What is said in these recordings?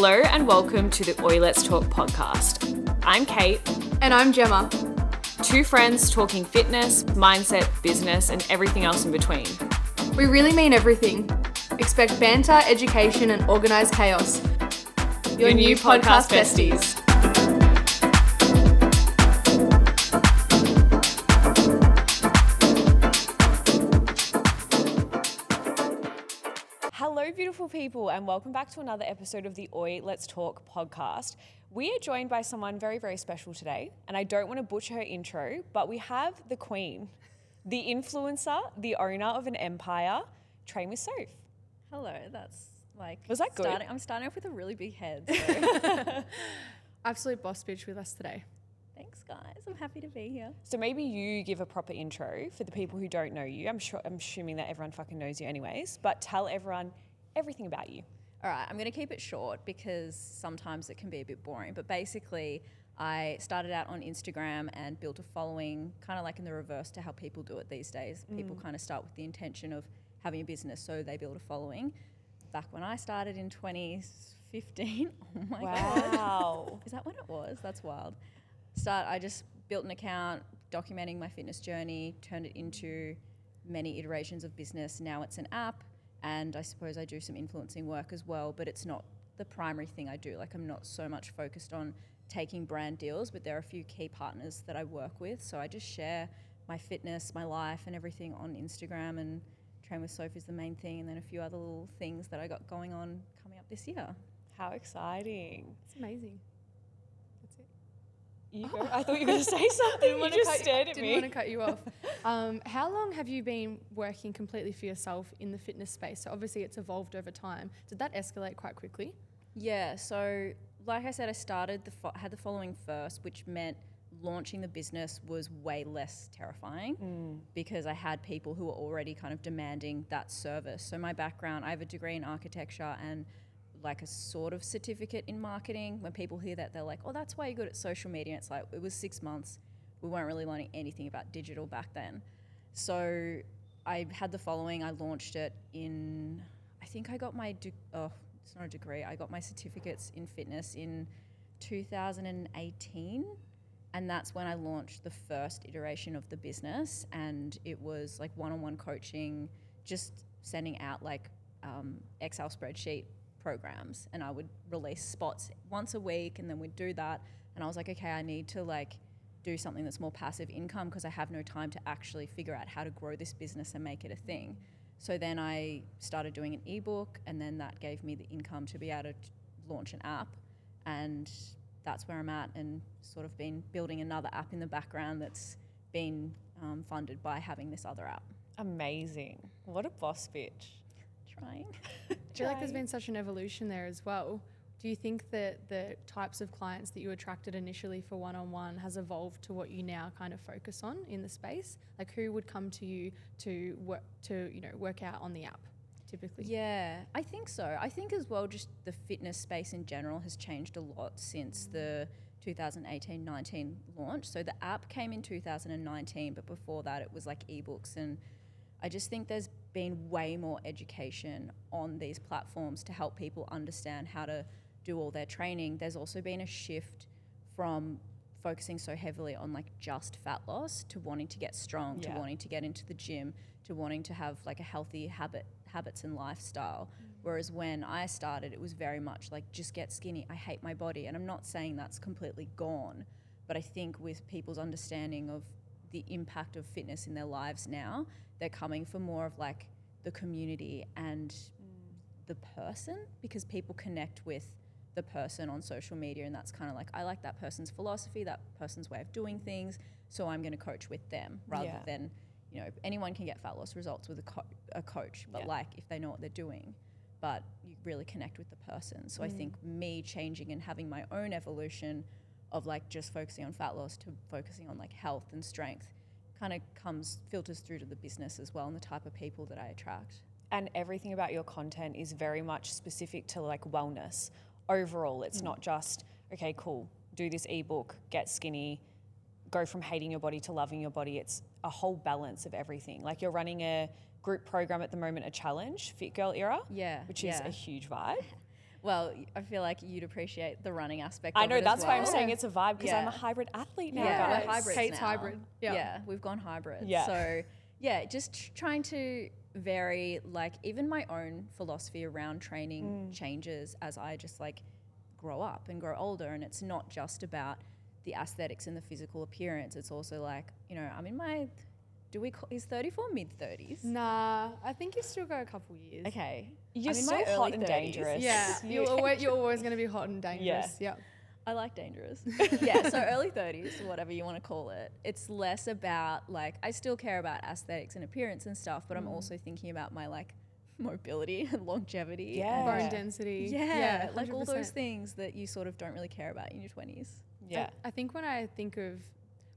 Hello and welcome to the Oi Let's Talk podcast. I'm Kate, And I'm Gemma. two friends talking fitness, mindset, business, and everything else in between. We really mean everything. Expect banter, education, and organised chaos. Your new podcast besties. Beautiful people, and welcome back to another episode of the Oi Let's Talk podcast. We are joined by someone very, very special today, and I don't want to butcher her intro, but we have the queen, the influencer, the owner of an empire, Train with Soph. Hello, that's like Was that good? Starting, I'm starting off with a really big head. So Absolute boss bitch with us today. thanks, guys. I'm happy to be here. So maybe you give a proper intro for the people who don't know you. I'm sure I'm assuming that everyone fucking knows you anyways, but tell everyone everything about you. All right, I'm going to keep it short because sometimes it can be a bit boring. But basically, I started out on Instagram and built a following, kind of like in the reverse to how people do it these days. Mm. People kind of start with the intention of having a business, so they build a following. Back when I started in 2015, oh my god, Wow. Is that when it was? That's wild. Start. I just built an account documenting my fitness journey, turned it into many iterations of business. Now it's an app, and I suppose I do some influencing work as well. But it's not the primary thing I do. Like I'm not so much focused on taking brand deals, but there are a few key partners that I work with. So I just share my fitness, my life, and everything on Instagram and. Train with Soph is the main thing, and then a few other little things that I got going on coming up this year. How exciting. It's amazing. You go. I thought you were going to say something. You just cut stared at didn't me. want to cut you off. Um, how long have you been working completely for yourself in the fitness space? So obviously it's evolved over time. Did that escalate quite quickly? Yeah, so like I said, I started the fo- had the following first, which meant launching the business was way less terrifying because I had people who were already kind of demanding that service. So my background, I have a degree in architecture and like a sort of certificate in marketing. When people hear that, they're like, "Oh, that's why you're good at social media." It's like it was six months. We weren't really learning anything about digital back then. So I had the following. I launched it in, I think I got my, de- oh, it's not a degree. I got my certificates in fitness in 2018. And that's when I launched the first iteration of the business. And it was like one on one coaching, just sending out like um, Excel spreadsheet programs. And I would release spots once a week and then we'd do that. And I was like, okay, I need to like do something that's more passive income because I have no time to actually figure out how to grow this business and make it a thing. So then I started doing an ebook, and then that gave me the income to be able to launch an app. And that's where I'm at, and sort of been building another app in the background that's been um, funded by having this other app. Amazing. What a boss bitch. Trying. I feel like there's been such an evolution there as well. Do you think that the types of clients that you attracted initially for one-on-one has evolved to what you now kind of focus on in the space? Like who would come to you to work to you know work out on the app typically? Yeah, I think so. I think as well, just the fitness space in general has changed a lot since the 2018 19 launch. So the app came in 2019, but before that, it was like ebooks. And I just think there's been way more education on these platforms to help people understand how to do all their training. There's also been a shift from focusing so heavily on like just fat loss to wanting to get strong, Yeah. to wanting to get into the gym, to wanting to have like a healthy habit habits and lifestyle. Mm. Whereas when I started, it was very much like just get skinny. I hate my body, and I'm not saying that's completely gone, but I think with people's understanding of the impact of fitness in their lives now, they're coming for more of like the community and the person because people connect with the person on social media and that's kind of like I like that person's philosophy, that person's way of doing things, so I'm going to coach with them rather Yeah. than you know anyone can get fat loss results with a, co- a coach, but Yeah. like if they know what they're doing, but you really connect with the person. So I mm. think me changing and having my own evolution of like just focusing on fat loss to focusing on like health and strength kind of comes filters through to the business as well and the type of people that I attract. and everything about your content is very much specific to like wellness. Overall it's mm. not just okay cool do this ebook get skinny go from hating your body to loving your body. It's a whole balance of everything. Like you're running a group program at the moment a challenge fit girl era Yeah, which is yeah. a huge vibe Well, I feel like you'd appreciate the running aspect. I of know it as that's why I'm saying it's a vibe because I'm a hybrid athlete now, Yeah, guys. we're hybrids Kate's now. hybrid. Yeah. Yeah, we've gone hybrid. Yeah. So yeah, just tr- trying to vary like even my own philosophy around training mm. changes as I just like grow up and grow older and it's not just about the aesthetics and the physical appearance. It's also like, you know, I'm in my do we call is 34 mid 30s? Nah, I think you still go a couple years. Okay. You're I'm in so hot and 30s. dangerous. Yeah, you're always, you're always going to be hot and dangerous. Yeah. I like dangerous. yeah, so early 30s, whatever you want to call it. It's less about like I still care about aesthetics and appearance and stuff, but I'm mm. also thinking about my like mobility and longevity. Yeah. and- Bone density. yeah, yeah like all those things that you sort of don't really care about in your 20s. Yeah. I, I think when I think of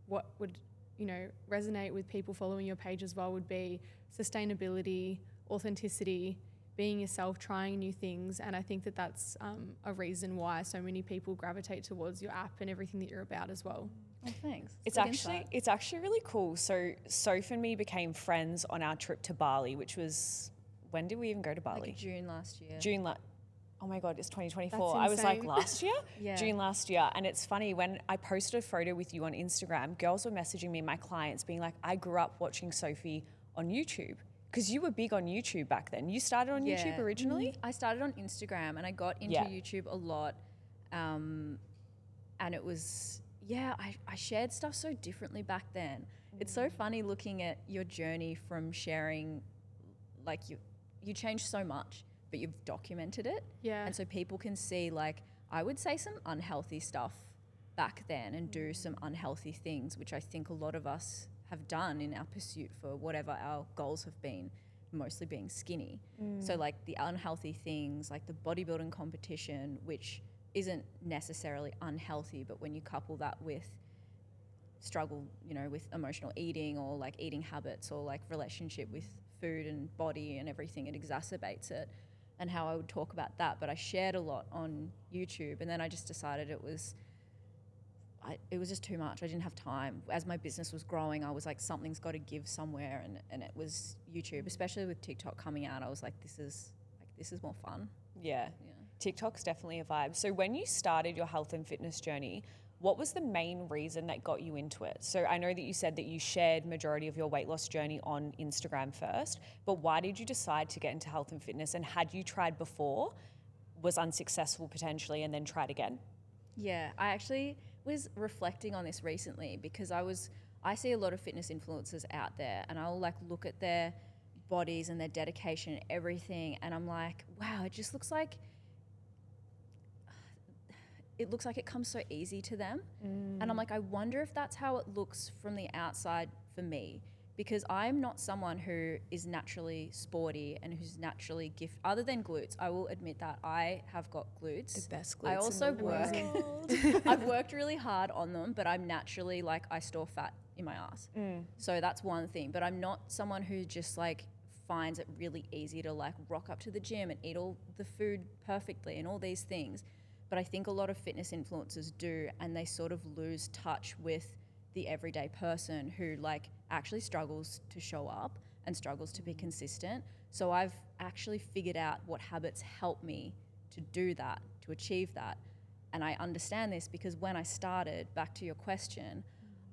what would, you know, resonate with people following your page as well would be sustainability, authenticity, being yourself, trying new things. And I think that that's um, a reason why so many people gravitate towards your app and everything that you're about as well. Oh, thanks. It's Good actually insight. it's actually really cool. So Soph and me became friends on our trip to Bali, which was when did we even go to Bali? like June last year. June la- Oh my god, it's 2024. I was like last year? Yeah. June last year. And it's funny when I posted a photo with you on Instagram, girls were messaging me, my clients, being like, I grew up watching Sophie on YouTube. Because you were big on YouTube back then. You started on YouTube originally? I started on Instagram and I got into Yeah. YouTube a lot. Um, and it was, yeah, I, I shared stuff so differently back then. It's so funny looking at your journey from sharing, like, you, you changed so much, but you've documented it. Yeah. And so people can see, like, I would say some unhealthy stuff back then and do some unhealthy things, which I think a lot of us have done in our pursuit for whatever our goals have been, mostly being skinny. Mm. So, like, the unhealthy things, like the bodybuilding competition, which isn't necessarily unhealthy, but when you couple that with struggle, you know, with emotional eating or like eating habits or like relationship with food and body and everything, it exacerbates it. And how I would talk about that, but I shared a lot on YouTube, and then I just decided it was, I, it was just too much. I didn't have time. As my business was growing, I was like, something's got to give somewhere, and, and it was YouTube, especially with TikTok coming out. I was like, this is like this is more fun. Yeah. Yeah. TikTok's definitely a vibe. So when you started your health and fitness journey, what was the main reason that got you into it? So I know that you said that you shared majority of your weight loss journey on Instagram first, but why did you decide to get into health and fitness? And had you tried before, was unsuccessful potentially, and then tried again? Yeah, I actually was reflecting on this recently because I was I see a lot of fitness influencers out there and I'll like look at their bodies and their dedication and everything and I'm like, wow, it just looks like it looks like it comes so easy to them. And I'm mm. like, I wonder if that's how it looks from the outside for me. Because I'm not someone who is naturally sporty and who's naturally gift other than glutes. I will admit that I have got glutes. The best glutes. I also work I've worked really hard on them, but I'm naturally like I store fat in my ass. Mm. So that's one thing. But I'm not someone who just like finds it really easy to like rock up to the gym and eat all the food perfectly and all these things. But I think a lot of fitness influencers do, and they sort of lose touch with the everyday person who like actually struggles to show up and struggles to be consistent. So I've actually figured out what habits help me to do that, to achieve that. And I understand this because when I started, back to your question,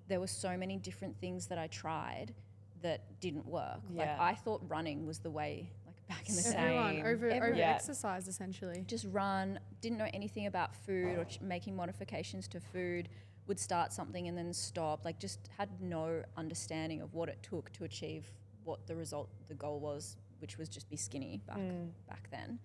there were so many different things that I tried that didn't work. Like I thought running was the way, back in the day. Everyone Same. over, over Everyone. Yeah. exercise essentially. Just run, didn't know anything about food or ch- making modifications to food, would start something and then stop. Like just had no understanding of what it took to achieve what the result, the goal was, which was just be skinny back hmm. back then.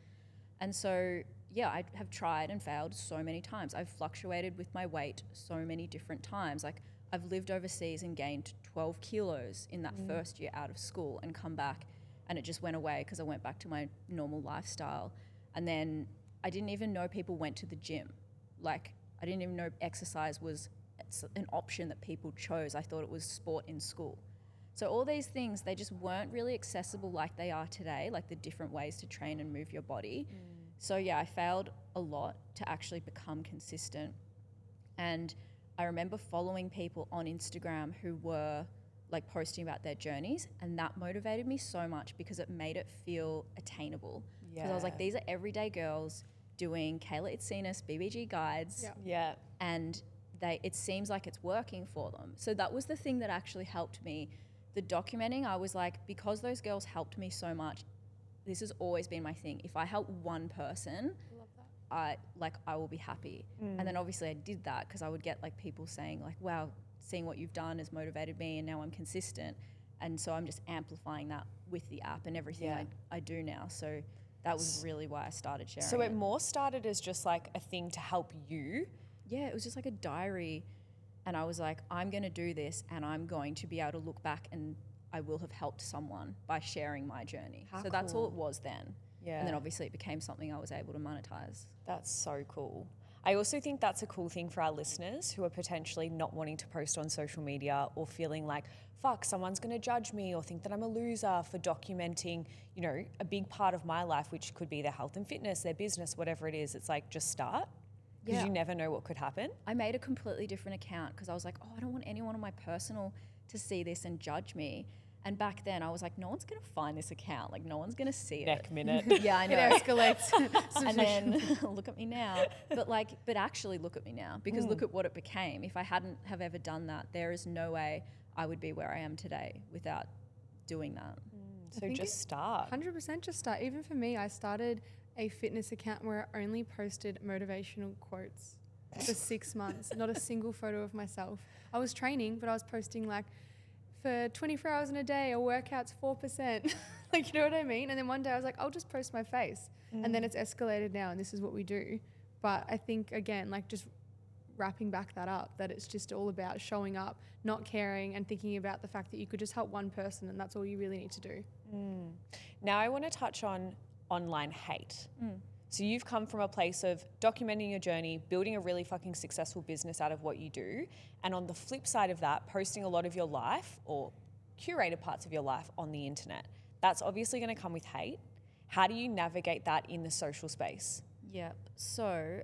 And so, yeah, I have tried and failed so many times. I've fluctuated with my weight so many different times. Like, I've lived overseas and gained 12 kilos in that hmm. first year out of school and come back, and it just went away because I went back to my normal lifestyle. And then I didn't even know people went to the gym. Like, I didn't even know exercise was an option that people chose. I thought it was sport in school. So all these things, they just weren't really accessible like they are today, like the different ways to train and move your body. Mm. So yeah, I failed a lot to actually become consistent. And I remember following people on Instagram who were like posting about their journeys and that motivated me so much because it made it feel attainable. Because I was like these are everyday girls doing Kayla Itsines BBG guides Yeah. Yeah. and they it seems like it's working for them. So that was the thing that actually helped me. The documenting, I was like, because those girls helped me so much, this has always been my thing. If I help one person, I like I will be happy. And mm. then obviously I did that because I would get like people saying like, "Wow, seeing what you've done has motivated me, and now I'm consistent." And so I'm just amplifying that with the app and everything Yeah. I, I do now. So that was really why I started sharing. So it it. more started as just like a thing to help you. yeah, it was just like a diary. And I was like, I'm going to do this and I'm going to be able to look back and I will have helped someone by sharing my journey. How so that's all it was then. Yeah. And then obviously it became something I was able to monetize. That's so cool. I also think that's a cool thing for our listeners who are potentially not wanting to post on social media or feeling like, fuck, someone's going to judge me or think that I'm a loser for documenting, you know, a big part of my life, which could be their health and fitness, their business, whatever it is. It's like, just start because Yeah. you never know what could happen. I made a completely different account because I was like, oh, I don't want anyone on my personal to see this and judge me. And back then I was like, no one's going to find this account. Like, no one's going to see it. Neck minute. Yeah, I know. It escalates. and then look at me now. But like, but actually look at me now because Hmm. look at what it became. If I hadn't have ever done that, there is no way I would be where I am today without doing that. so just start. 100% just start. Even for me, I started a fitness account where I only posted motivational quotes for six months, not a single photo of myself. I was training, but I was posting like, for 24 hours in a day, a workout's 4%. like, you know what I mean? And then one day I was like, I'll just post my face. And then mm. it's escalated now, and this is what we do. But I think, again, like just wrapping back that up, that it's just all about showing up, not caring, and thinking about the fact that you could just help one person, and that's all you really need to do. Mm. Now I want to touch on online hate. Mm. So you've come from a place of documenting your journey, building a really fucking successful business out of what you do, and on the flip side of that, posting a lot of your life or curated parts of your life on the internet. That's obviously going to come with hate. How do you navigate that in the social space? Yep. So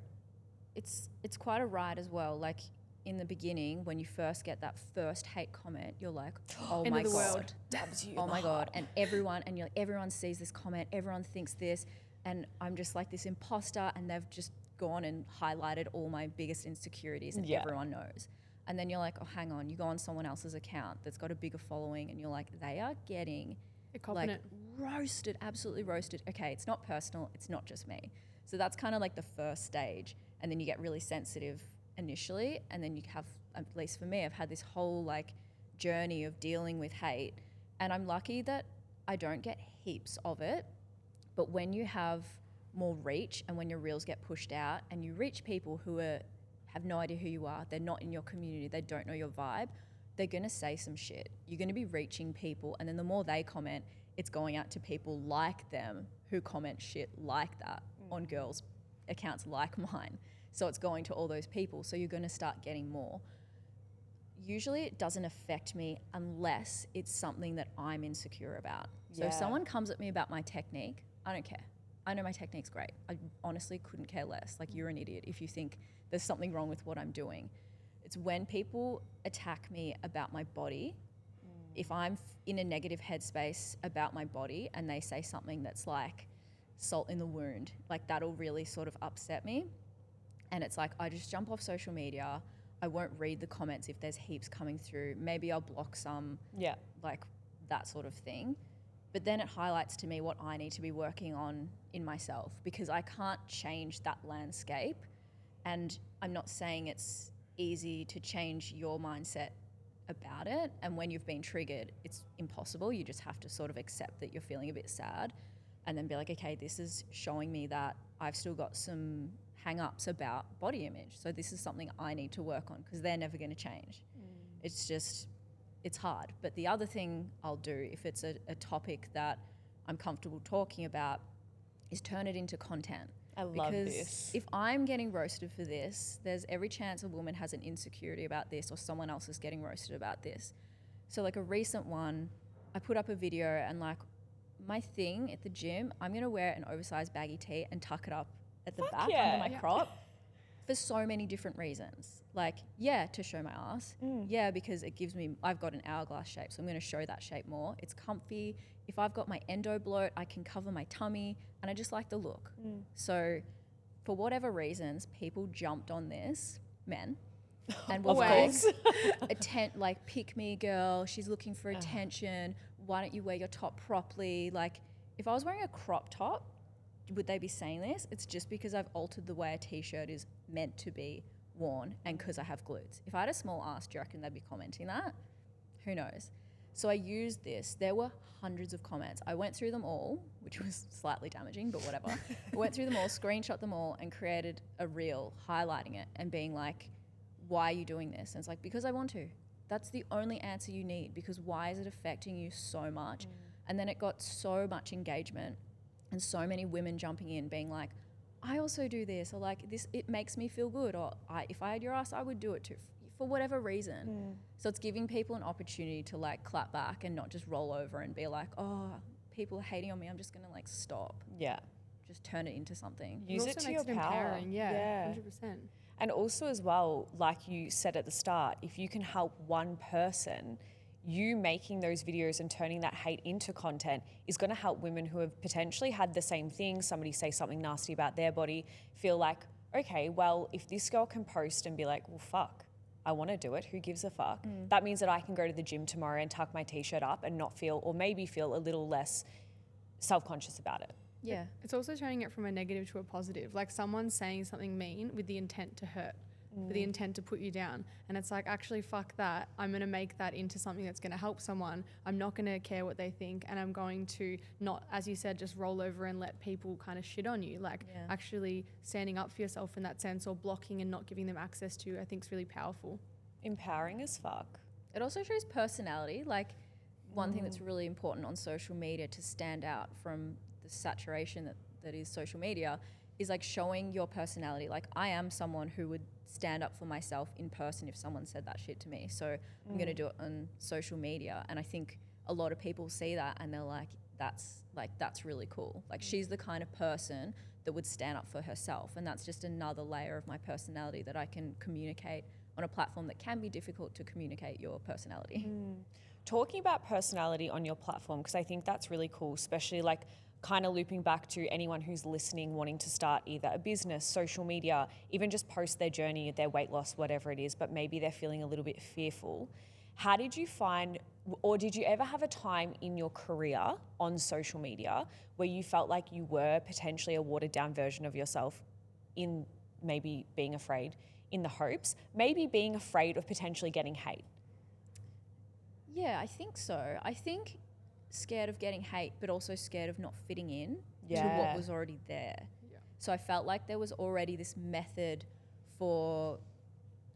it's it's quite a ride as well. Like in the beginning, when you first get that first hate comment, you're like, "Oh End my god. Dabs you. oh my god!" And everyone and you're everyone sees this comment, everyone thinks this, and I'm just like this imposter, and they've just gone and highlighted all my biggest insecurities, and Yeah. everyone knows. And then you're like, "Oh, hang on!" You go on someone else's account that's got a bigger following, and you're like, "They are getting." Like roasted, absolutely roasted. Okay, it's not personal, it's not just me. So that's kind of like the first stage. And then you get really sensitive initially. And then you have, at least for me, I've had this whole like journey of dealing with hate. And I'm lucky that I don't get heaps of it. But when you have more reach and when your reels get pushed out and you reach people who are have no idea who you are, they're not in your community, they don't know your vibe, they're gonna say some shit. You're gonna be reaching people, and then the more they comment, it's going out to people like them who comment shit like that mm. on girls' accounts like mine. So it's going to all those people. So you're gonna start getting more. Usually it doesn't affect me unless it's something that I'm insecure about. So if someone comes at me about my technique, I don't care. I know my technique's great. I honestly couldn't care less. Like you're an idiot if you think there's something wrong with what I'm doing. It's when people attack me about my body. Mm. If I'm in a negative headspace about my body and they say something that's like salt in the wound, like that'll really sort of upset me. And it's like I just jump off social media. I won't read the comments if there's heaps coming through. Maybe I'll block some Yeah. like that sort of thing. But then it highlights to me what I need to be working on in myself because I can't change that landscape. And I'm not saying it's easy to change your mindset about it. And when you've been triggered, it's impossible. You just have to sort of accept that you're feeling a bit sad and then be like, okay, this is showing me that I've still got some hang ups about body image. So this is something I need to work on because they're never going to change. Mm. It's just, it's hard. But the other thing I'll do if it's a, a topic that I'm comfortable talking about is turn it into content. I love because this. if I'm getting roasted for this, there's every chance a woman has an insecurity about this or someone else is getting roasted about this. So like a recent one, I put up a video and like my thing at the gym, I'm gonna wear an oversized baggy tee and tuck it up at the Fuck back yeah. under my Yeah. crop for so many different reasons. Like, yeah, to show my ass. Mm. Yeah, because it gives me, I've got an hourglass shape, so I'm going to show that shape more. It's comfy. If I've got my endo bloat, I can cover my tummy, and I just like the look. Mm. So, for whatever reasons, people jumped on this, men, and Of were like, course. atten- like pick me girl she's looking for uh. attention why don't you wear your top properly like if i was wearing a crop top would they be saying this it's just because i've altered the way a t-shirt is meant to be worn and because i have glutes. If i had a small ass do you reckon they'd be commenting that? Who knows? So i used this. There were hundreds of comments. I went through them all which was slightly damaging but whatever. I went through them all screenshot them all and created a reel highlighting it and being like why are you doing this? And it's like, because I want to. That's the only answer you need because why is it affecting you so much? Mm. And then it got so much engagement and so many women jumping in being like, I also do this or like this it makes me feel good or I, if I had your ass I would do it too for whatever reason. Mm. So it's giving people an opportunity to like clap back and not just roll over and be like, "Oh, people are hating on me. I'm just going to like stop." Yeah. Just turn it into something. Use it it to your it power. Yeah, Yeah. hundred percent. And also, as well, like you said at the start, if you can help one person, you making those videos and turning that hate into content is going to help women who have potentially had the same thing, somebody say something nasty about their body, feel like, okay, well, if this girl can post and be like, well, fuck, I want to do it, who gives a fuck? Mm. That means that I can go to the gym tomorrow and tuck my t shirt up and not feel, or maybe feel a little less self conscious about it. Yeah. It's also turning it from a negative to a positive. Like someone saying something mean with the intent to hurt, with the intent to put you down. And it's like, actually, fuck that. I'm going to make that into something that's going to help someone. I'm not going to care what they think. And I'm going to not, as you said, just roll over and let people kind of shit on you. Like Yeah. actually standing up for yourself in that sense or blocking and not giving them access to, I think is really powerful. Empowering as fuck. It also shows personality. Like one thing that's mm. really important on social media to stand out from the saturation that, that is social media is like showing your personality. Like I am someone who would stand up for myself in person if someone said that shit to me. So I'm gonna mm. do it on social media. And I think a lot of people see that and they're like, that's like that's really cool. Like she's the kind of person that would stand up for herself. And that's just another layer of my personality that I can communicate on a platform that can be difficult to communicate your personality. Mm. talking about personality on your platform because I think that's really cool, especially like kind of looping back to anyone who's listening wanting to start either a business, social media, even just post their journey, their weight loss, whatever it is, but maybe they're feeling a little bit fearful. How did you find, or did you ever have a time in your career on social media where you felt like you were potentially a watered down version of yourself in maybe being afraid, in the hopes, maybe being afraid of potentially getting hate? Yeah, I think so. I think scared of getting hate, but also scared of not fitting in to what was already there. So I felt like there was already this method for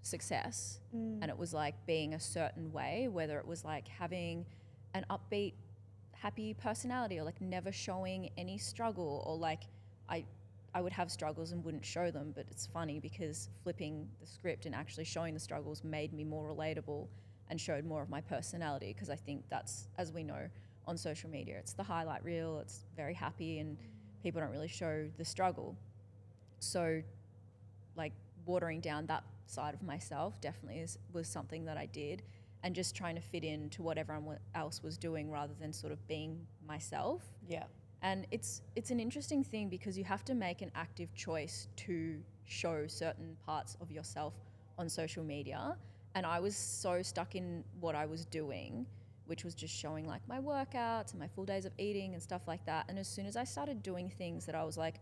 success, mm. and it was like being a certain way, whether it was like having an upbeat, happy personality, or like never showing any struggle, or like I. I would have struggles and wouldn't show them, but it's funny because flipping the script and actually showing the struggles made me more relatable and showed more of my personality because I think that's, as we know, on social media, it's the highlight reel, it's very happy, and people don't really show the struggle. So, like, watering down that side of myself definitely is, was something that I did, and just trying to fit in to what everyone else was doing rather than sort of being myself. Yeah. And it's it's an interesting thing because you have to make an active choice to show certain parts of yourself on social media. And I was so stuck in what I was doing, which was just showing like my workouts and my full days of eating and stuff like that. And as soon as I started doing things that I was like,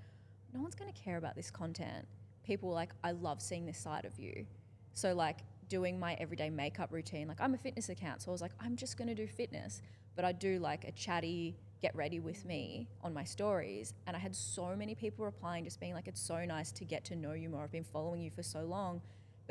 no one's gonna care about this content, people were like, I love seeing this side of you. So like doing my everyday makeup routine, like I'm a fitness account, so I was like, I'm just gonna do fitness. But I do like a chatty get ready with me on my stories. And I had so many people replying, just being like, it's so nice to get to know you more. I've been following you for so long,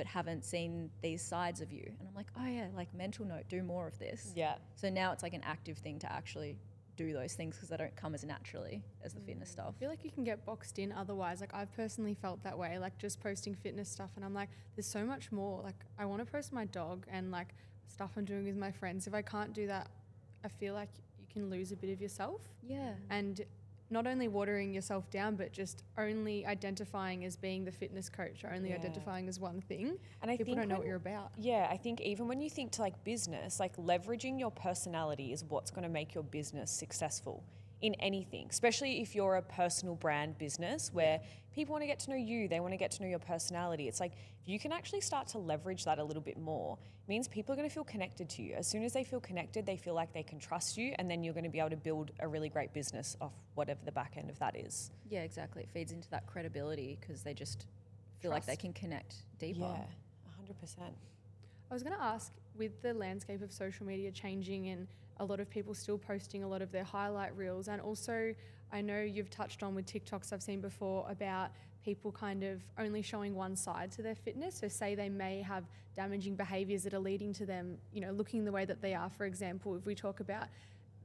but haven't seen these sides of you. And I'm like, oh yeah, like mental note, do more of this. Yeah. So now it's like an active thing to actually do those things because they don't come as naturally as the fitness mm. stuff. I feel like you can get boxed in otherwise. Like I've personally felt that way, like just posting fitness stuff and I'm like, there's so much more. Like I want to post my dog and like stuff I'm doing with my friends. If I can't do that, I feel like you can lose a bit of yourself. Yeah. And not only watering yourself down, but just only identifying as being the fitness coach or only Yeah. identifying as one thing. And I People think don't know what you're about. Yeah, I think even when you think to like business, like leveraging your personality is what's going to make your business successful. In anything, especially if you're a personal brand business where people want to get to know you, they want to get to know your personality. It's like if you can actually start to leverage that a little bit more, it means people are going to feel connected to you. As soon as they feel connected, they feel like they can trust you, and then you're going to be able to build a really great business off whatever the back end of that is. Yeah, exactly. It feeds into that credibility because they just feel like they can connect deeper. Yeah, 100%. I was going to ask with the landscape of social media changing and a lot of people still posting a lot of their highlight reels, and also I know you've touched on with TikToks I've seen before about people kind of only showing one side to their fitness. So, say they may have damaging behaviors that are leading to them, you know, looking the way that they are. For example, if we talk about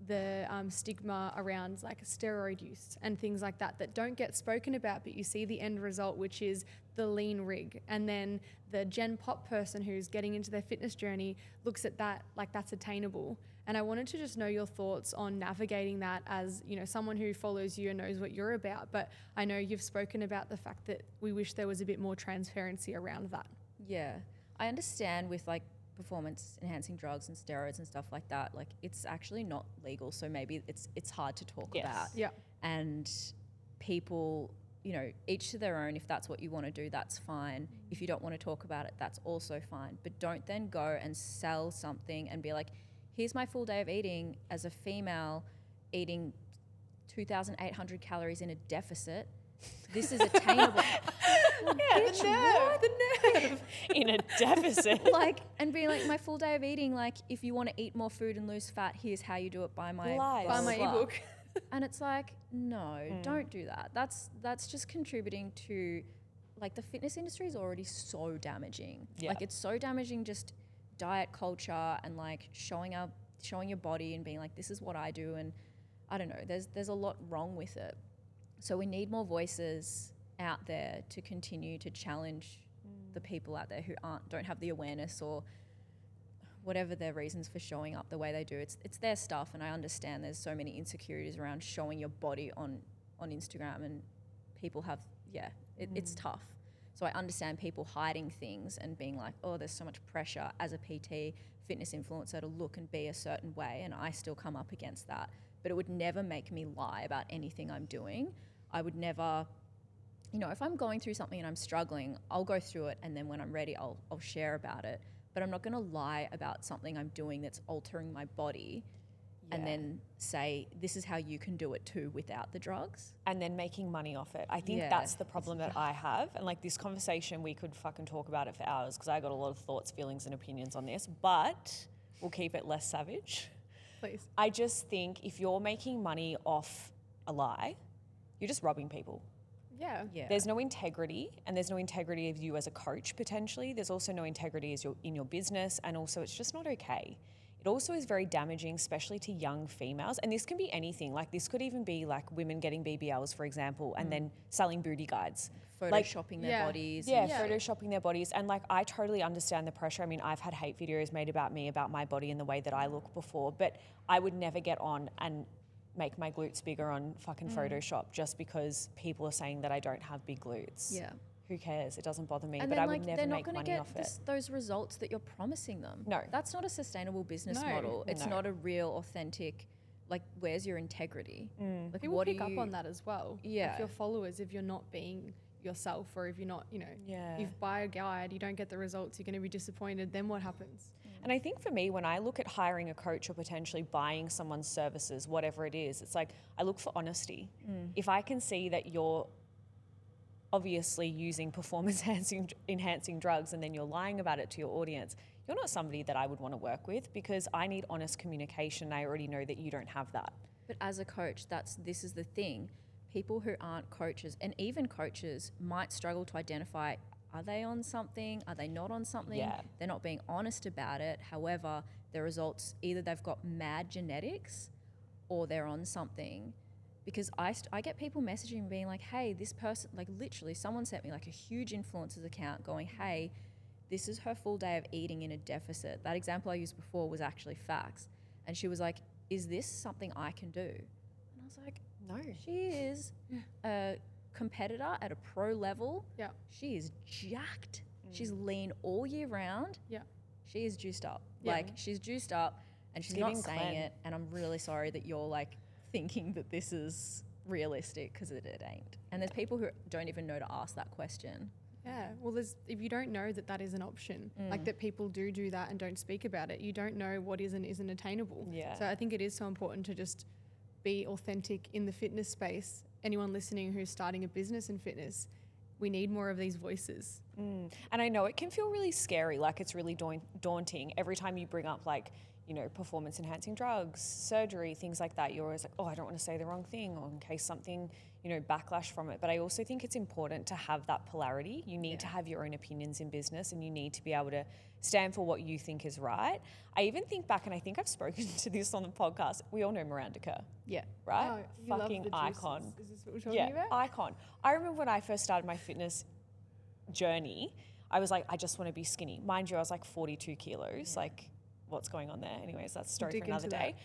the um, stigma around like steroid use and things like that that don't get spoken about, but you see the end result, which is the lean rig. And then the Gen Pop person who's getting into their fitness journey looks at that like that's attainable. And I wanted to just know your thoughts on navigating that as, you know, someone who follows you and knows what you're about. But I know you've spoken about the fact that we wish there was a bit more transparency around that. Yeah. I understand with like performance enhancing drugs and steroids and stuff like that, like it's actually not legal. So maybe it's it's hard to talk Yes. about. Yeah. And people, you know, each to their own. If that's what you want to do, that's fine. If you don't want to talk about it, that's also fine. But don't then go and sell something and be like, here's my full day of eating as a female eating 2,800 calories in a deficit. This is attainable. Yeah, Bitch, what? The nerve. In a deficit. like and being like my full day of eating like if you want to eat more food and lose fat here's how you do it by my Lies. By my ebook. and it's like no Mm. don't do that that's that's just contributing to like the fitness industry is already so damaging Yeah. like it's so damaging just diet culture and like showing up showing your body and being like this is what i do and i don't know there's there's a lot wrong with it so we need more voices out there to continue to challenge the mm. people out there who aren't don't have the awareness or whatever their reasons for showing up the way they do. It's it's their stuff, and I understand there's so many insecurities around showing your body on on Instagram, and people have yeah, it, it's mm. tough. So I understand people hiding things and being like, oh, there's so much pressure as a PT fitness influencer to look and be a certain way, and I still come up against that. But it would never make me lie about anything I'm doing. I would never you know, if I'm going through something and I'm struggling, I'll go through it and then when I'm ready, I'll, I'll share about it. But I'm not going to lie about something I'm doing that's altering my body and then say, this is how you can do it too without the drugs. and then making money off it. I think Yeah, that's the problem that I have. And like this conversation, we could fucking talk about it for hours because I got a lot of thoughts, feelings, and opinions on this, but we'll keep it less savage. Please. I just think if you're making money off a lie, you're just robbing people. Yeah. Yeah. There's no integrity, and there's no integrity of you as a coach potentially. There's also no integrity as your in your business, and also it's just not okay. It also is very damaging, especially to young females. And this can be anything. Like this could even be like women getting BBLs, for example, and hmm. then selling booty guides. Like- Photoshopping their Yeah. bodies. Yeah, Yeah. photoshopping their bodies. And like, I totally understand the pressure. I mean, I've had hate videos made about me, about my body and the way that I look before, but I would never get on and make my glutes bigger on fucking hmm. Photoshop just because people are saying that I don't have big glutes. Yeah. Who cares? It doesn't bother me, And but then I like would never they're not make going to money get off this, it. those results that you're promising them. No. That's not a sustainable business No. model. It's No. not a real authentic like where's your integrity? Mm. Like People what pick do up on that as well. Yeah. Like your followers, if you're not being yourself or if you're not, you know, Yeah. if you buy a guide, you don't get the results, you're going to be disappointed. Then what happens? And I think for me, when I look at hiring a coach or potentially buying someone's services, whatever it is, it's like I look for honesty. If I can see that you're obviously using performance enhancing, enhancing drugs and then you're lying about it to your audience, you're not somebody that I would want to work with because I need honest communication. I already know that you don't have that. But as a coach, that's this is the thing. People who aren't coaches and even coaches might struggle to identify are they on something? Are they not on something? Yeah. They're not being honest about it. However, the results either they've got mad genetics or they're on something. Because I, st- I get people messaging me being like, hey, this person, like literally, someone sent me like a huge influencer's account going, hey, this is her full day of eating in a deficit. That example I used before was actually facts. And she was like, is this something I can do? And I was like, No. she is a competitor at a pro level. Yeah. She is jacked. She's lean all year round. Yeah. She is juiced up. Yeah. Like she's juiced up and she's not saying it. And I'm really sorry that you're like thinking that this is realistic because it, it ain't. And there's people who don't even know to ask that question. Yeah. Well, there's if you don't know that that is an option, like Mm. that people do do that and don't speak about it, you don't know what is and isn't attainable. Yeah. So I think it is so important to just be authentic in the fitness space. Anyone listening who's starting a business in fitness, we need more of these voices. Mm. And I know it can feel really scary, like it's really daunting every time you bring up like, you know, performance enhancing drugs, surgery, things like that. You're always like, oh, I don't want to say the wrong thing or in case something, you know, backlash from it. But I also think it's important to have that polarity. You need to have your own opinions in business and you need to be able to stand for what you think is right. I even think back, and I think I've spoken to this on the podcast, we all know Miranda Kerr, Yeah. right? Oh, Fucking icon. Oh, Is this what we're talking Yeah, about? icon. I remember when I first started my fitness journey, I was like, I just want to be skinny. Mind you, I was like 42 kilos. Like, what's going on there? Anyways, that's a story dig for another into day.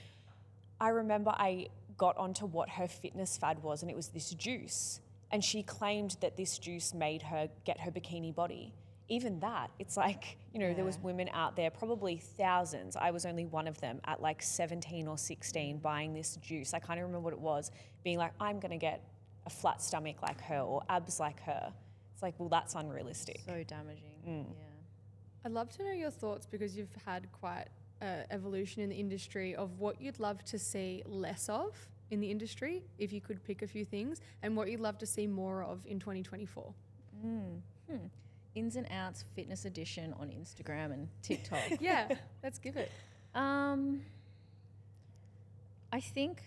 I remember I got onto what her fitness fad was, and it was this juice. And she claimed that this juice made her get her bikini body. Even that, it's like, you know, there was women out there, probably thousands. I was only one of them at like 17 or 16 buying this juice. I can't even remember what it was, being like, I'm going to get a flat stomach like her or abs like her. It's like, well, that's unrealistic. So damaging. Mm. Yeah. I'd love to know your thoughts because you've had quite uh, evolution in the industry of what you'd love to see less of in the industry, if you could pick a few things, and what you'd love to see more of in 2024. Hmm. Ins and outs fitness edition on Instagram and TikTok. yeah, let's give it. Um, I think.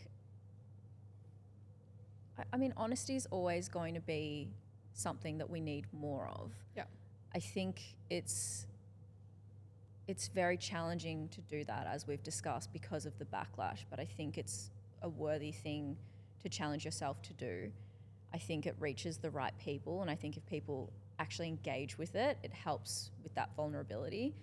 I, I mean, honesty is always going to be something that we need more of. Yeah. I think it's it's very challenging to do that as we've discussed because of the backlash, but I think it's a worthy thing to challenge yourself to do. I think it reaches the right people and I think if people actually engage with it, it helps with that vulnerability.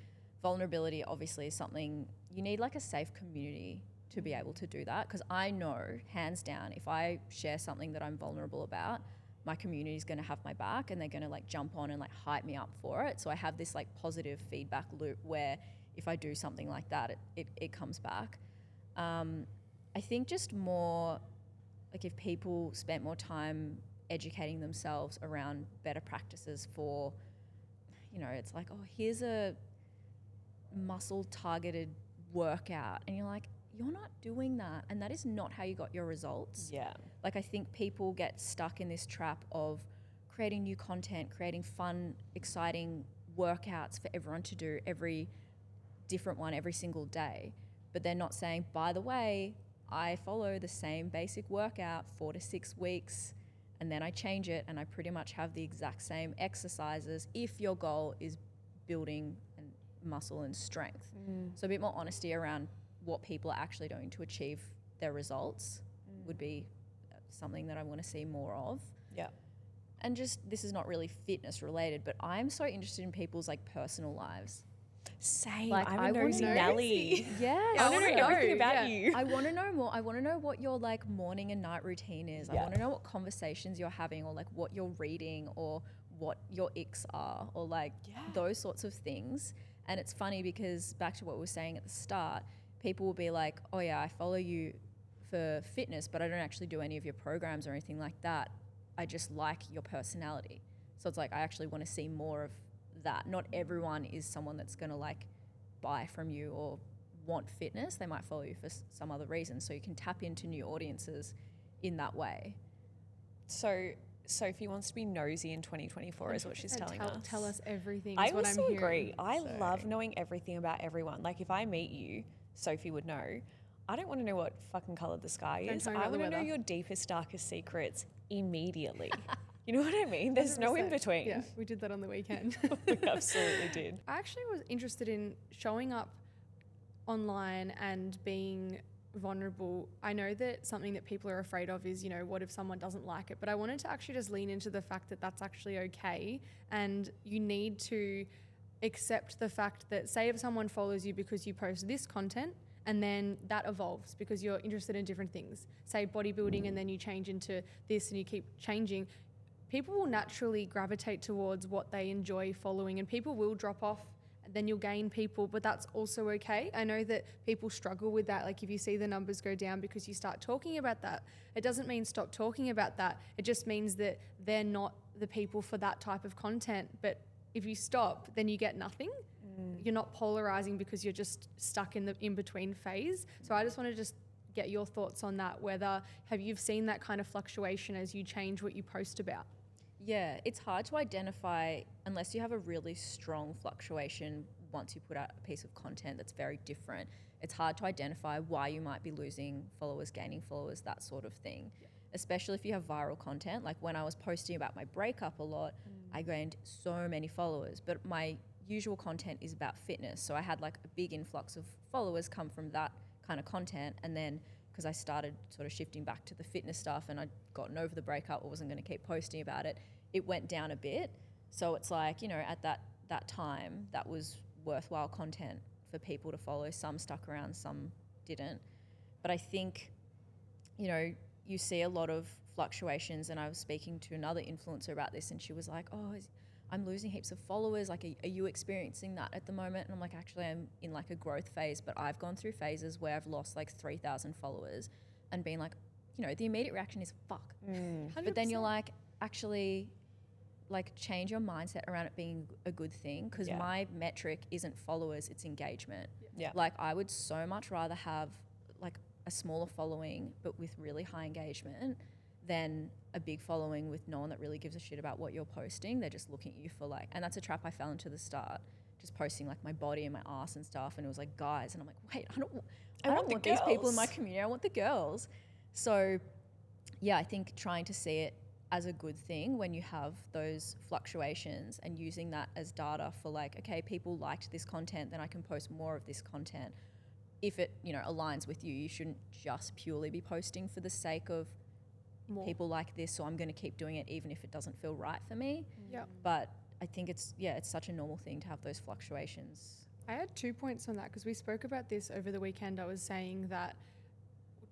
Vulnerability obviously is something you need like a safe community to be able to do that because I know hands down if I share something that I'm vulnerable about, my community is going to have my back and they're going to like jump on and like hype me up for it. So I have this like positive feedback loop where if I do something like that, it, it, it comes back. Um, I think just more like if people spent more time educating themselves around better practices for, you know, it's like, oh, here's a muscle targeted workout. And you're like, you're not doing that. And that is not how you got your results. Yeah. Like I think people get stuck in this trap of creating new content, creating fun, exciting workouts for everyone to do every different one every single day. But they're not saying, by the way, I follow the same basic workout four to six weeks and then I change it and I pretty much have the exact same exercises if your goal is building and muscle and strength. Mm. So a bit more honesty around what people are actually doing to achieve their results would be something that I want to see more of. Yeah. And just this is not really fitness related, but I'm so interested in people's like personal lives. Same. Like, I'm I a wanna nosy know. Nelly. Yeah, I want to know everything about yeah. you. I want to know more. I want to know what your like morning and night routine is. I want to know what conversations you're having or like what you're reading or what your icks are or like Yeah. those sorts of things. And it's funny because back to what we were saying at the start, people will be like, "Oh yeah, I follow you for fitness, but I don't actually do any of your programs or anything like that. I just like your personality." So it's like I actually want to see more of that. Not everyone is someone that's going to like buy from you or want fitness. They might follow you for s- some other reason. So you can tap into new audiences in that way. So Sophie wants to be nosy in 2024, is what she's uh, telling tell, us. Tell us everything. I what also I'm agree. hearing. I So- love knowing everything about everyone. Like if I meet you, Sophie would know. I don't want to know what fucking color the sky is. I want to know your deepest, darkest secrets immediately. you know what I mean? There's no in between. Yeah, we did that on the weekend. we absolutely did. I actually was interested in showing up online and being vulnerable. I know that something that people are afraid of is, you know, what if someone doesn't like it? But I wanted to actually just lean into the fact that that's actually okay. And you need to accept the fact that, say, if someone follows you because you post this content, and then that evolves because you're interested in different things, say bodybuilding, and then you change into this and you keep changing people will naturally gravitate towards what they enjoy following and people will drop off then you'll gain people, but that's also okay. I know that people struggle with that. Like if you see the numbers go down because you start talking about that, it doesn't mean stop talking about that. It just means that they're not the people for that type of content. But if you stop, then you get nothing. Mm. You're not polarizing because you're just stuck in the in between phase. So I just want to just get your thoughts on that. Whether have you seen that kind of fluctuation as you change what you post about? Yeah, it's hard to identify unless you have a really strong fluctuation once you put out a piece of content that's very different. It's hard to identify why you might be losing followers, gaining followers, that sort of thing. Especially if you have viral content. Like when I was posting about my breakup a lot, mm. I gained so many followers, but my usual content is about fitness. So I had like a big influx of followers come from that kind of content. And then because I started sort of shifting back to the fitness stuff and I'd gotten over the breakup, I wasn't going to keep posting about it, it went down a bit. So it's like, you know, at that, that time, that was worthwhile content for people to follow. Some stuck around, some didn't. But I think, you know, you see a lot of fluctuations. And I was speaking to another influencer about this, and she was like, "Oh, I'm losing heaps of followers. Like, are, are you experiencing that at the moment?" And I'm like, "Actually, I'm in like a growth phase, but I've gone through phases where I've lost like three thousand followers, and been like, you know, the immediate reaction is fuck. Mm. But then you're like, actually, like change your mindset around it being a good thing because Yeah. my metric isn't followers, it's engagement. Yeah. Like I would so much rather have like a smaller following but with really high engagement than a big following with no one that really gives a shit about what you're posting. They're just looking at you for like and that's a trap I fell into the start. Just posting like my body and my ass and stuff and it was like guys and I'm like, wait, I don't I, I don't want the want these people in my community. I want the girls. So yeah, I think trying to see it as a good thing when you have those fluctuations and using that as data for like, okay, people liked this content, then I can post more of this content. If it, you know, aligns with you, you shouldn't just purely be posting for the sake of More. people like this, so I'm going to keep doing it even if it doesn't feel right for me. Mm. Yep. But I think it's yeah, it's such a normal thing to have those fluctuations. I had two points on that because we spoke about this over the weekend. I was saying that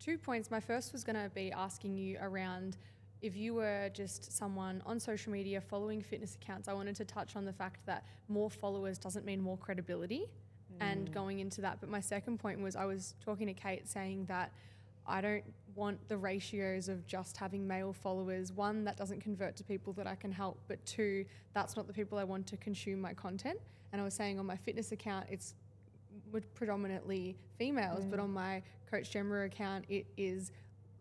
two points. My first was going to be asking you around if you were just someone on social media following fitness accounts. I wanted to touch on the fact that more followers doesn't mean more credibility and mm. going into that. But my second point was I was talking to Kate saying that I don't want the ratios of just having male followers. One, that doesn't convert to people that I can help, but two, that's not the people I want to consume my content. And I was saying on my fitness account, it's predominantly females, but mm. on my Coach Gemma account, it is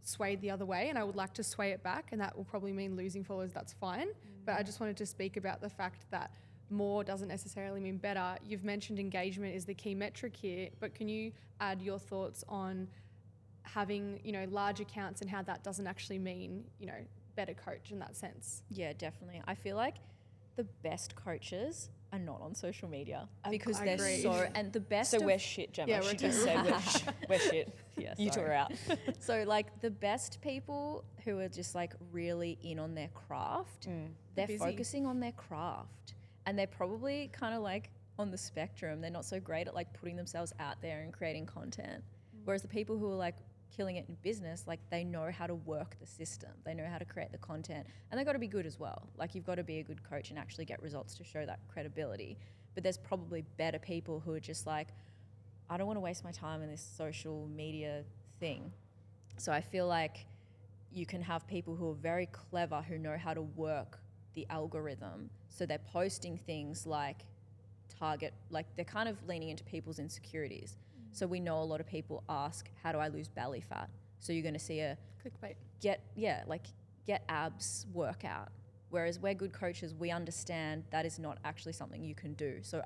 swayed the other way, and I would like to sway it back, and that will probably mean losing followers. That's fine, mm. but I just wanted to speak about the fact that more doesn't necessarily mean better. You've mentioned engagement is the key metric here, but can you add your thoughts on having you know large accounts and how that doesn't actually mean you know better coach in that sense? Yeah, definitely. I feel like the best coaches are not on social media I- because they're so and the best So we're shit, Gemma. Yeah, we're she just said we're, sh- we're shit. Yeah, you two are out. so like the best people who are just like really in on their craft, mm. they're Busy. focusing on their craft and they're probably kind of like on the spectrum. They're not so great at like putting themselves out there and creating content. Mm. Whereas the people who are like killing it in business, like they know how to work the system. They know how to create the content and they've got to be good as well. Like you've got to be a good coach and actually get results to show that credibility. But there's probably better people who are just like, I don't want to waste my time in this social media thing. So I feel like you can have people who are very clever who know how to work the algorithm. So they're posting things like target, like they're kind of leaning into people's insecurities. So we know a lot of people ask, How do I lose belly fat? So you're going to see a Clickbait. get yeah like get abs workout. Whereas we're good coaches we understand that is not actually something you can do. So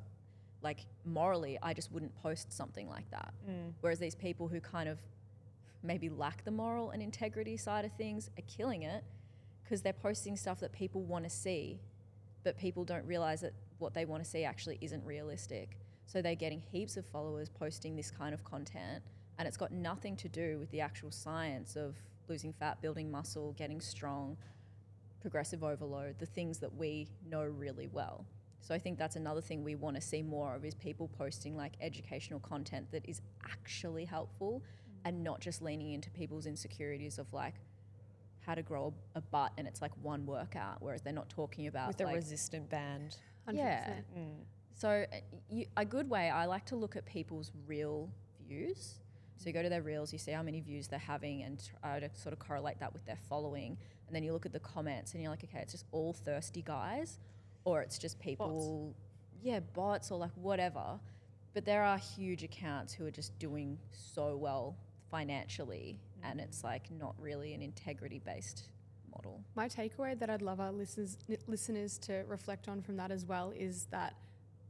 like morally i just wouldn't post something like that. Mm. Whereas these people who kind of maybe lack the moral and integrity side of things are killing it because they're posting stuff that people want to see but people don't realize that what they want to see actually isn't realistic so they're getting heaps of followers posting this kind of content and it's got nothing to do with the actual science of losing fat, building muscle, getting strong, progressive overload, the things that we know really well. So I think that's another thing we want to see more of is people posting like educational content that is actually helpful mm. and not just leaning into people's insecurities of like how to grow a, a butt and it's like one workout, whereas they're not talking about With a like, resistant band. 100%. yeah. Mm. So uh, you, a good way, I like to look at people's real views. So you go to their reels, you see how many views they're having, and try to sort of correlate that with their following. And then you look at the comments, and you're like, okay, it's just all thirsty guys, or it's just people, yeah, bots or like whatever. But there are huge accounts who are just doing so well financially, and it's like not really an integrity based model. My takeaway that I'd love our listeners listeners to reflect on from that as well is that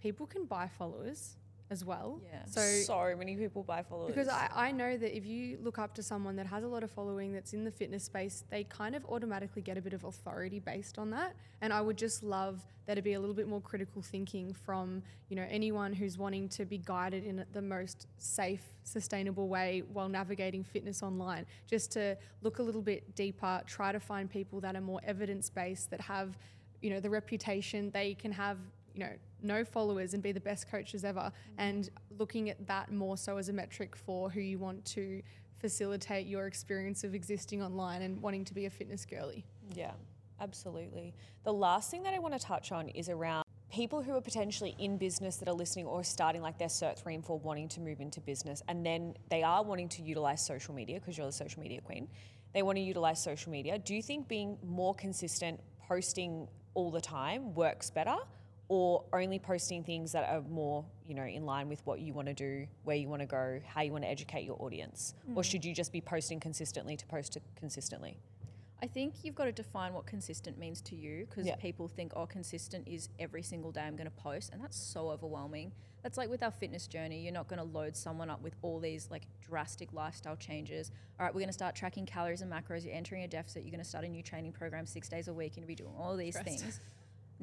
people can buy followers as well. Yeah. So So many people buy followers. because I, I know that if you look up to someone that has a lot of following that's in the fitness space, they kind of automatically get a bit of authority based on that. And I would just love there to be a little bit more critical thinking from, you know, anyone who's wanting to be guided in the most safe, sustainable way while navigating fitness online. Just to look a little bit deeper, try to find people that are more evidence based, that have, you know, the reputation, they can have you know no followers and be the best coaches ever mm. and looking at that more so as a metric for who you want to facilitate your experience of existing online and wanting to be a fitness girly Yeah, absolutely. The last thing that I want to touch on is around people who are potentially in business that are listening or starting like their cert three and four wanting to move into business and then they are wanting to utilize social media because you're the social media queen. They want to utilize social media. Do you think being more consistent, posting all the time works better? Or only posting things that are more, you know, in line with what you want to do, where you want to go, how you want to educate your audience? Or hmm. should you just be posting consistently to post it consistently? I think you've got to define what consistent means to you because Yeah. people think, oh, consistent is every single day I'm going to post. And that's so overwhelming. That's like with our fitness journey. You're not going to load someone up with all these like drastic lifestyle changes. All right, we're going to start tracking calories and macros. You're entering a deficit. You're going to start a new training program six days a week. You're going to be doing all these Stressed. things.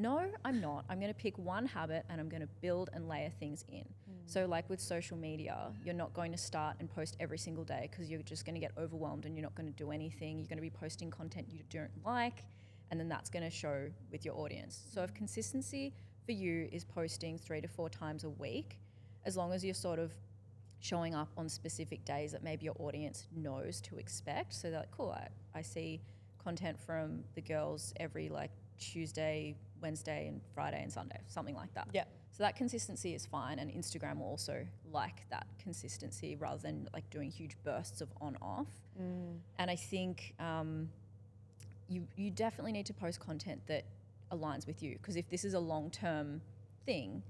No, I'm not. I'm going to pick one habit and I'm going to build and layer things in. Mm. So, like with social media, mm. you're not going to start and post every single day because you're just going to get overwhelmed and you're not going to do anything. You're going to be posting content you don't like, and then that's going to show with your audience. So, if mm. consistency for you is posting three to four times a week, as long as you're sort of showing up on specific days that maybe your audience knows to expect. So they're like, cool, I, I see content from the girls every like Tuesday, Wednesday, and Friday and Sunday, something like that. Yeah. So that consistency is fine, and Instagram will also like that consistency rather than like doing huge bursts of on off. And I think um, you you definitely need to post content that aligns with you because if this is a long term thing,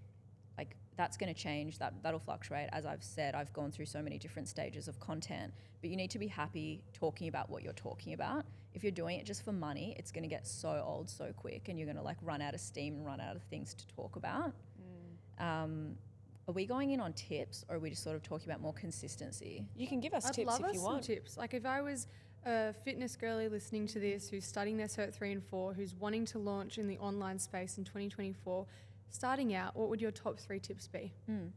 like that's going to change. That that'll fluctuate. As I've said, I've gone through so many different stages of content, but you need to be happy talking about what you're talking about. If you're doing it just for money, it's going to get so old so quick, and you're going to like run out of steam and run out of things to talk about. Um, are we going in on tips, or are we just sort of talking about more consistency? You can give us I'd tips love if us you some want. tips. Like if I was a fitness girly listening to this, who's studying their Cert 3 and 4, who's wanting to launch in the online space in 2024, starting out, what would your top three tips be? Mm.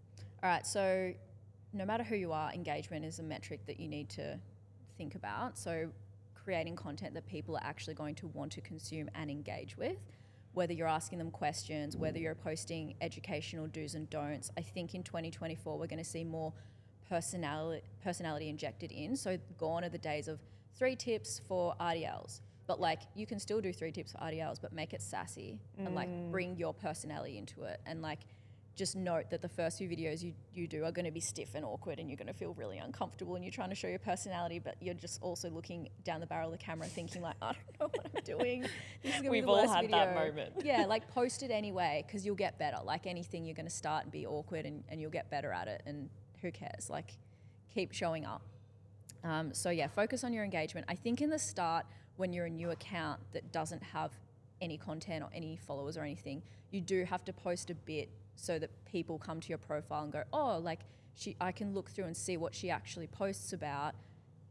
All right, so no matter who you are, engagement is a metric that you need to think about. So creating content that people are actually going to want to consume and engage with, whether you're asking them questions, whether you're posting educational do's and don'ts. I think in 2024 we're going to see more personality personality injected in. So gone are the days of three tips for RDLs. But like you can still do three tips for RDLs, but make it sassy and like mm. bring your personality into it and like just note that the first few videos you, you do are going to be stiff and awkward and you're going to feel really uncomfortable and you're trying to show your personality but you're just also looking down the barrel of the camera thinking like i don't know what i'm doing this is going to be We've the all worst had video. that moment. yeah like post it anyway because you'll get better like anything you're going to start and be awkward and, and you'll get better at it and who cares like keep showing up um, so yeah, focus on your engagement. I think in the start, when you're a new account that doesn't have any content or any followers or anything, you do have to post a bit so that people come to your profile and go, oh, like she, I can look through and see what she actually posts about.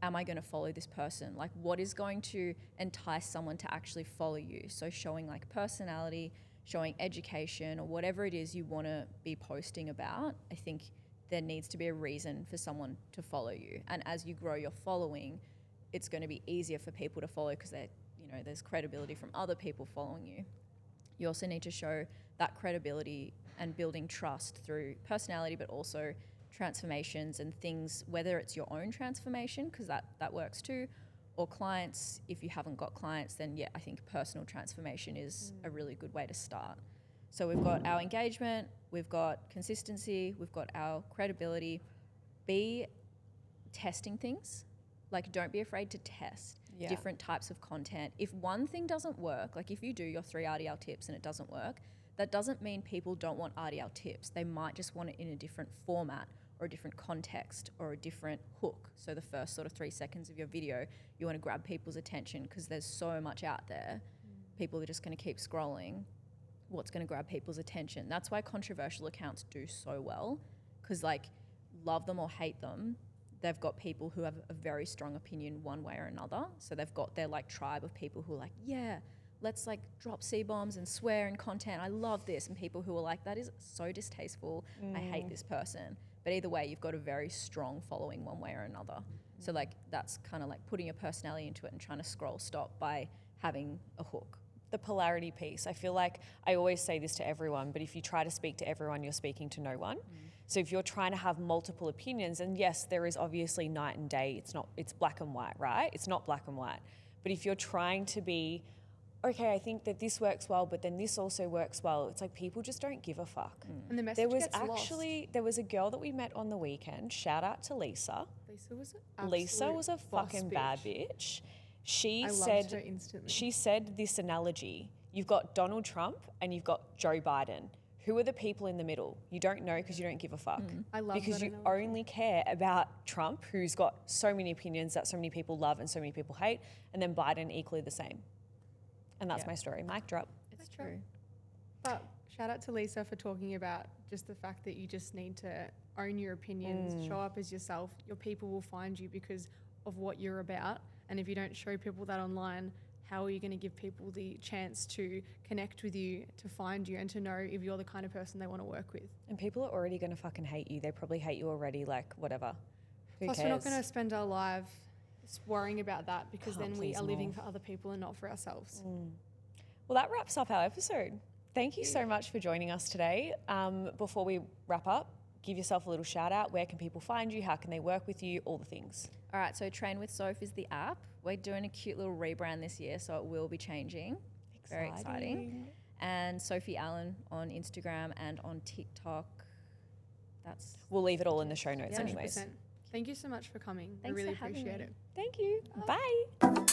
Am I going to follow this person? Like, what is going to entice someone to actually follow you? So, showing like personality, showing education, or whatever it is you want to be posting about. I think there needs to be a reason for someone to follow you. And as you grow your following, it's going to be easier for people to follow because they you know there's credibility from other people following you. You also need to show that credibility and building trust through personality, but also transformations and things. Whether it's your own transformation, because that that works too, or clients. If you haven't got clients, then yeah, I think personal transformation is a mm. really good way to start. So we've got our engagement, we've got consistency, we've got our credibility. Be testing things. Like, don't be afraid to test Yeah. different types of content. If one thing doesn't work, like if you do your three RDL tips and it doesn't work, that doesn't mean people don't want RDL tips. They might just want it in a different format or a different context or a different hook. So the first sort of three seconds of your video, you want to grab people's attention because there's so much out there. Mm. People are just going to keep scrolling. What's going to grab people's attention? That's why controversial accounts do so well because, like, love them or hate them, they've got people who have a very strong opinion one way or another. So they've got their like tribe of people who are like, yeah, let's like drop C bombs and swear in content. I love this. And people who are like, that is so distasteful. I hate this mm. person. But either way, you've got a very strong following one way or another. So mm. like that's kind of like putting your personality into it and trying to scroll stop by having a hook. the polarity piece. I feel like I always say this to everyone, but if you try to speak to everyone, you're speaking to no one. Mm. So if you're trying to have multiple opinions, and yes, there is obviously night and day. It's not. It's black and white, right? It's not black and white. But if you're trying to be, okay, I think that this works well, but then this also works well. It's like people just don't give a fuck. Mm. And the message There was gets actually there was a girl that we met on the weekend. Shout out to Lisa. Lisa was a Lisa was a fucking bitch. bad bitch. She I loved said her instantly. she said this analogy. You've got Donald Trump and you've got Joe Biden. Who are the people in the middle? You don't know because you don't give a fuck. Mm. I love because that you analogy. only care about Trump, who's got so many opinions that so many people love and so many people hate, and then Biden equally the same. And that's Yeah. my story. Mic drop. It's That's right. true. But shout out to Lisa for talking about just the fact that you just need to own your opinions, Mm. show up as yourself. Your people will find you because of what you're about. And if you don't show people that online, how are you going to give people the chance to connect with you, to find you, and to know if you're the kind of person they want to work with? And people are already going to fucking hate you. They probably hate you already. Like whatever. Who Plus, cares? we're not going to spend our life s- worrying about that because Can't then we are living all. for other people and not for ourselves. Well, that wraps up our episode. Thank you so much for joining us today. Um, before we wrap up, give yourself a little shout out. Where can people find you? How can they work with you? All the things. All right, so Train with Soph is the app. We're doing a cute little rebrand this year, so it will be changing. Very exciting. And Sophie Allen on Instagram and on TikTok. That's We'll leave it all in the show notes, Yeah. anyways. 100%. Thank you so much for coming. Thanks I really for appreciate me. it. Thank you. Bye.